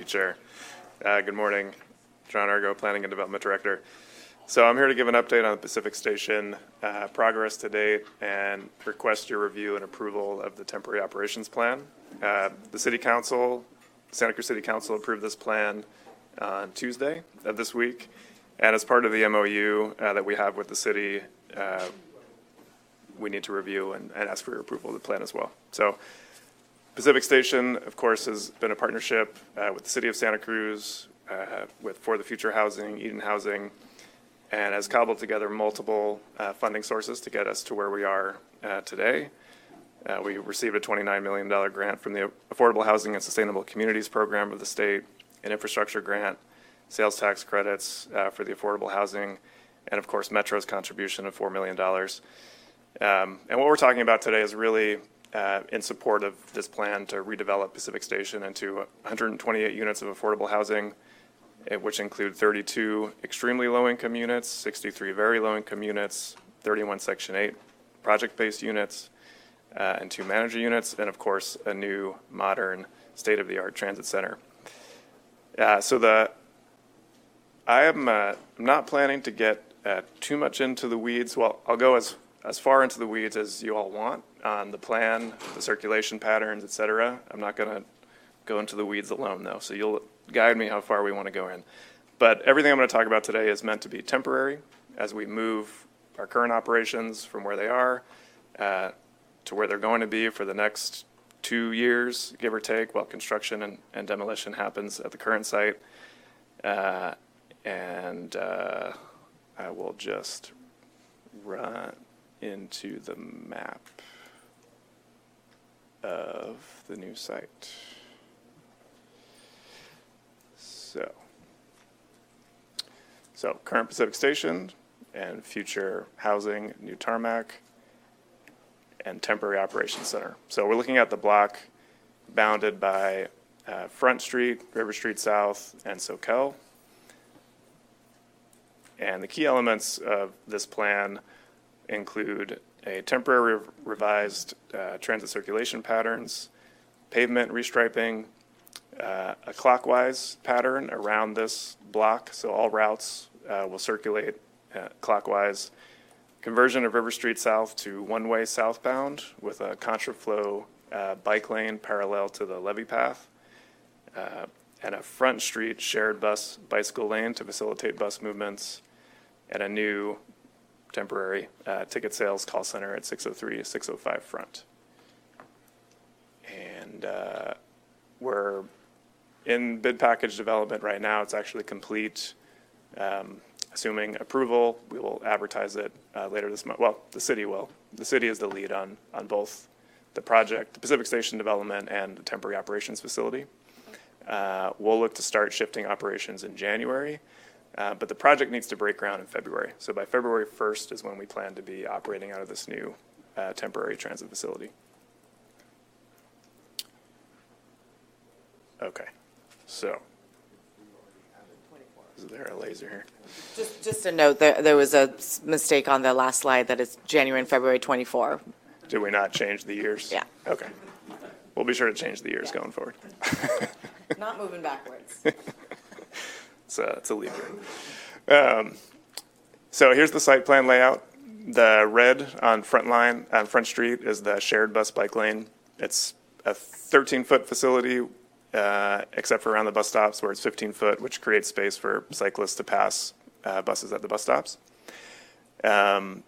you, Chair. Uh, Good morning. John Urgo, Planning and Development Director. So I'm here to give an update on the Pacific Station uh, progress to date and request your review and approval of the temporary operations plan. Uh, The City Council, Santa Cruz City Council approved this plan on Tuesday of this week. And as part of the MOU that we have with the city, we need to review and and ask for your approval of the plan as well. So Pacific Station, of course, has been a partnership uh, with the City of Santa Cruz, uh, with For the Future Housing, Eden Housing, and has cobbled together multiple uh, funding sources to get us to where we are uh, today. Uh, We received a $29 million grant from the Affordable Housing and Sustainable Communities Program of the state, an infrastructure grant, sales tax credits uh, for the affordable housing, and of course, Metro's contribution of $4 million. Um, And what we're talking about today is really uh, in support of this plan to redevelop Pacific Station into 128 units of affordable housing, eh, which include 32 extremely low-income units, 63 very low-income units, 31 Section 8 project-based units, uh, and two manager units, and of course, a new, modern, state-of-the-art transit center. Uh, So the, I am uh, not planning to get uh, too much into the weeds. Well, I'll go as, as far into the weeds as you all want on the plan, the circulation patterns, et cetera. I'm not going to go into the weeds alone, though, so you'll guide me how far we want to go in. But everything I'm going to talk about today is meant to be temporary as we move our current operations from where they are uh, to where they're going to be for the next two years, give or take, while construction and, and demolition happens at the current site. Uh, and uh, I will just run into the map of the new site. So, so current Pacific Station and future housing, new tarmac, and temporary operations center. So we're looking at the block bounded by uh, Front Street, River Street South, and Soquel. And the key elements of this plan include a temporary revised uh, transit circulation patterns, pavement restriping, uh, a clockwise pattern around this block, so all routes uh, will circulate uh, clockwise. Conversion of River Street South to one-way southbound with a contraflow uh, bike lane parallel to the levee path, uh, and a Front Street shared bus bicycle lane to facilitate bus movements, and a new temporary uh, ticket sales call center at 603 605 Front. And uh, we're in bid package development right now. It's actually complete. Um, Assuming approval, we will advertise it uh, later this month. Well, the city will. The city is the lead on, on both the project, the Pacific Station development, and the temporary operations facility. Uh, We'll look to start shifting operations in January, uh, but the project needs to break ground in February. So by February 1st is when we plan to be operating out of this new uh, temporary transit facility. Okay, so. Is there a laser here? Just, just a note, there, there was a s- mistake on the last slide that it's January and February 24. Did we not change the years? Yeah. Okay. We'll be sure to change the years going forward. Not moving backwards. It's a, it's a leap year. Um, So here's the site plan layout. The red on Front Line, on Front Street is the shared bus bike lane. It's a 13-foot facility, uh, except for around the bus stops where it's 15-foot, which creates space for cyclists to pass uh, buses at the bus stops. Um,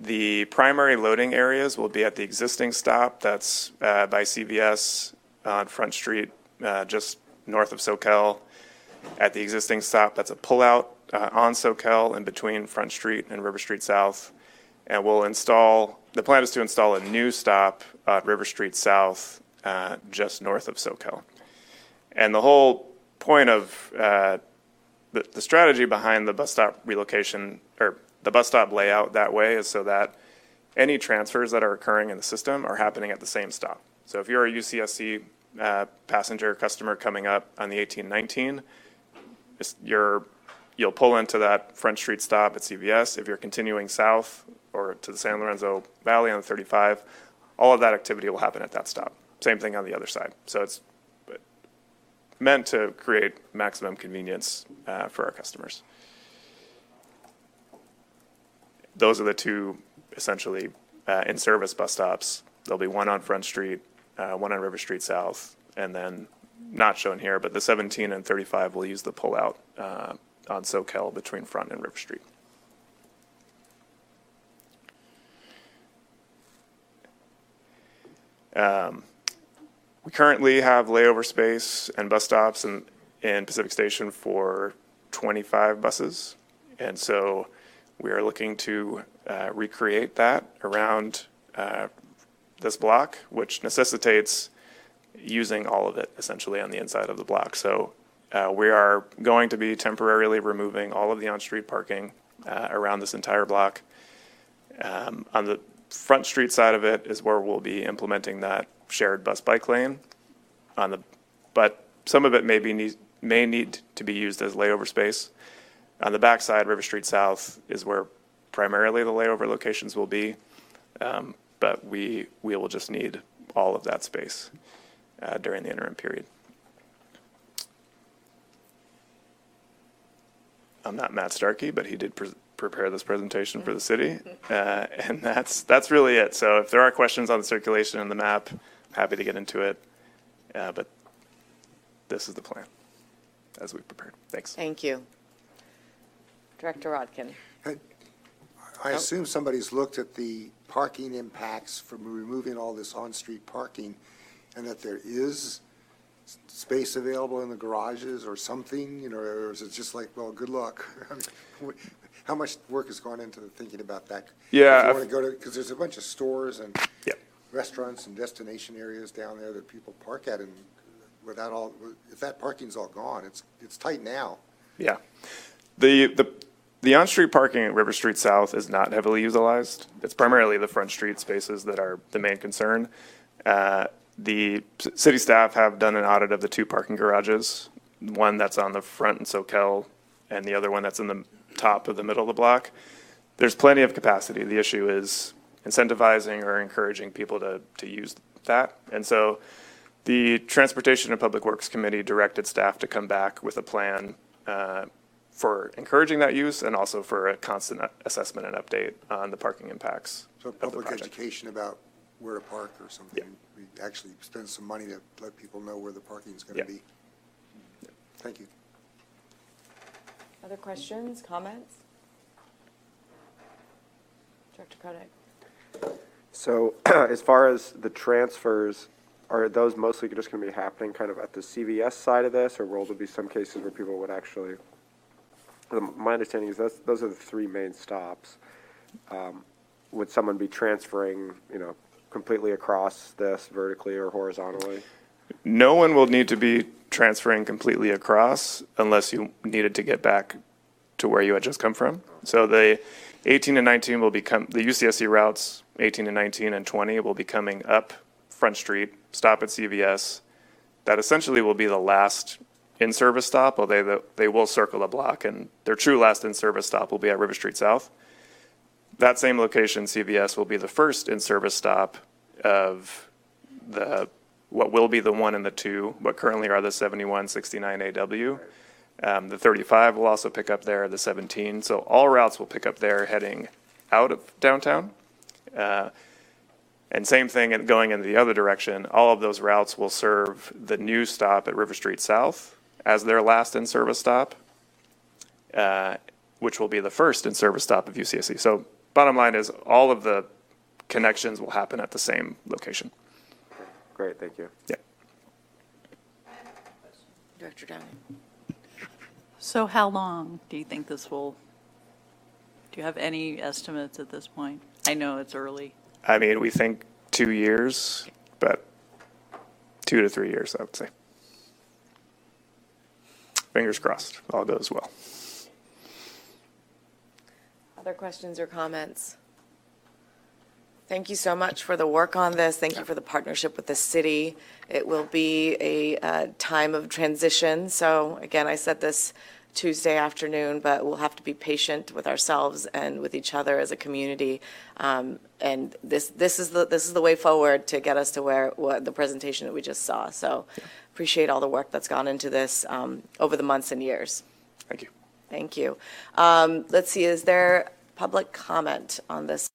The primary loading areas will be at the existing stop, that's uh, by CVS on Front Street, uh, just north of Soquel. At the existing stop, that's a pullout uh, on Soquel in between Front Street and River Street South. And we'll install, the plan is to install a new stop at River Street South, uh, just north of Soquel. And the whole point of uh, the, the strategy behind the bus stop relocation, or the bus stop layout that way is so that any transfers that are occurring in the system are happening at the same stop. So if you're a UCSC uh, passenger customer coming up on the 1819, it's- you're, you'll pull into that Front Street stop at CVS. If you're continuing south or to the San Lorenzo Valley on the 35, all of that activity will happen at that stop. Same thing on the other side. So it's meant to create maximum convenience uh, for our customers. Those are the two essentially uh, in-service bus stops. There'll be one on Front Street, uh, one on River Street South, and then, not shown here, but the 17 and 35 will use the pullout uh, on Soquel between Front and River Street. Um, We currently have layover space and bus stops in, in Pacific Station for 25 buses. And so we are looking to uh, recreate that around uh, this block, which necessitates using all of it essentially on the inside of the block. So uh, we are going to be temporarily removing all of the on-street parking uh, around this entire block. Um, On the front street side of it is where we'll be implementing that shared bus bike lane on the, but some of it may be, need- may need to be used as layover space. On the backside, River Street South is where primarily the layover locations will be. Um, But we, we will just need all of that space uh, during the interim period. I'm not Matt Starkey, but he did pre- prepare this presentation for the city. Uh, And that's, that's really it. So if there are questions on the circulation and the map, I'm happy to get into it. Uh, But this is the plan as we prepared. Thanks. Thank you. Director Rotkin. I assume somebody's looked at the parking impacts from removing all this on-street parking, and that there is s- space available in the garages or something, you know, or is it just like, well, good luck? I How much work has gone into thinking about that? Yeah, If you I've- want to go to, because there's a bunch of stores and Yeah. restaurants and destination areas down there that people park at, and without all, if that parking's all gone, it's, it's tight now. Yeah. The, the, the on-street parking at River Street South is not heavily utilized. It's primarily the front street spaces that are the main concern. Uh, The c- city staff have done an audit of the two parking garages, one that's on the front in Soquel and the other one that's in the top of the middle of the block. There's plenty of capacity. The issue is incentivizing or encouraging people to, to use that. And so the Transportation and Public Works Committee directed staff to come back with a plan uh, for encouraging that use and also for a constant assessment and update on the parking impacts So of the public project. education about where to park or something. We actually spend some money to let people know where the parking is going Yeah. to be. Thank you. Other questions, comments? Director Kodak. So as far as the transfers, are those mostly just going to be happening kind of at the CVS side of this, or will there be some cases where people would actually? My understanding is that's, those are the three main stops. Um, Would someone be transferring, you know, completely across this vertically or horizontally? No one will need to be transferring completely across unless you needed to get back to where you had just come from. So the 18 and 19 will become, the UCSC routes, 18 and 19 and 20 will be coming up Front Street, stop at CVS. That essentially will be the last in-service stop, although they, they will circle the block, and their true last in-service stop will be at River Street South. That same location, CVS, will be the first in-service stop of the, what will be the one and the two, what currently are the 71, 69 AW. Um, the 35 will also pick up there, the 17. So all routes will pick up there heading out of downtown. Uh, and same thing in- going in the other direction. All of those routes will serve the new stop at River Street South as their last in-service stop, uh, which will be the first in-service stop of UCSC. So bottom line is all of the connections will happen at the same location. Great, thank you. Yeah. Director Downey. So how long do you think this will, do you have any estimates at this point? I know it's early. I mean, we think two years, but two to three years, I would say. Fingers crossed, all goes well. Other questions or comments? Thank you so much for the work on this. Thank you for the partnership with the city. It will be a uh, time of transition. So again, I said this Tuesday afternoon, but we'll have to be patient with ourselves and with each other as a community. Um, And this, this is the, this is the way forward to get us to where, what, the presentation that we just saw. So appreciate all the work that's gone into this um, over the months and years. Thank you. Thank you. Um, Let's see, is there public comment on this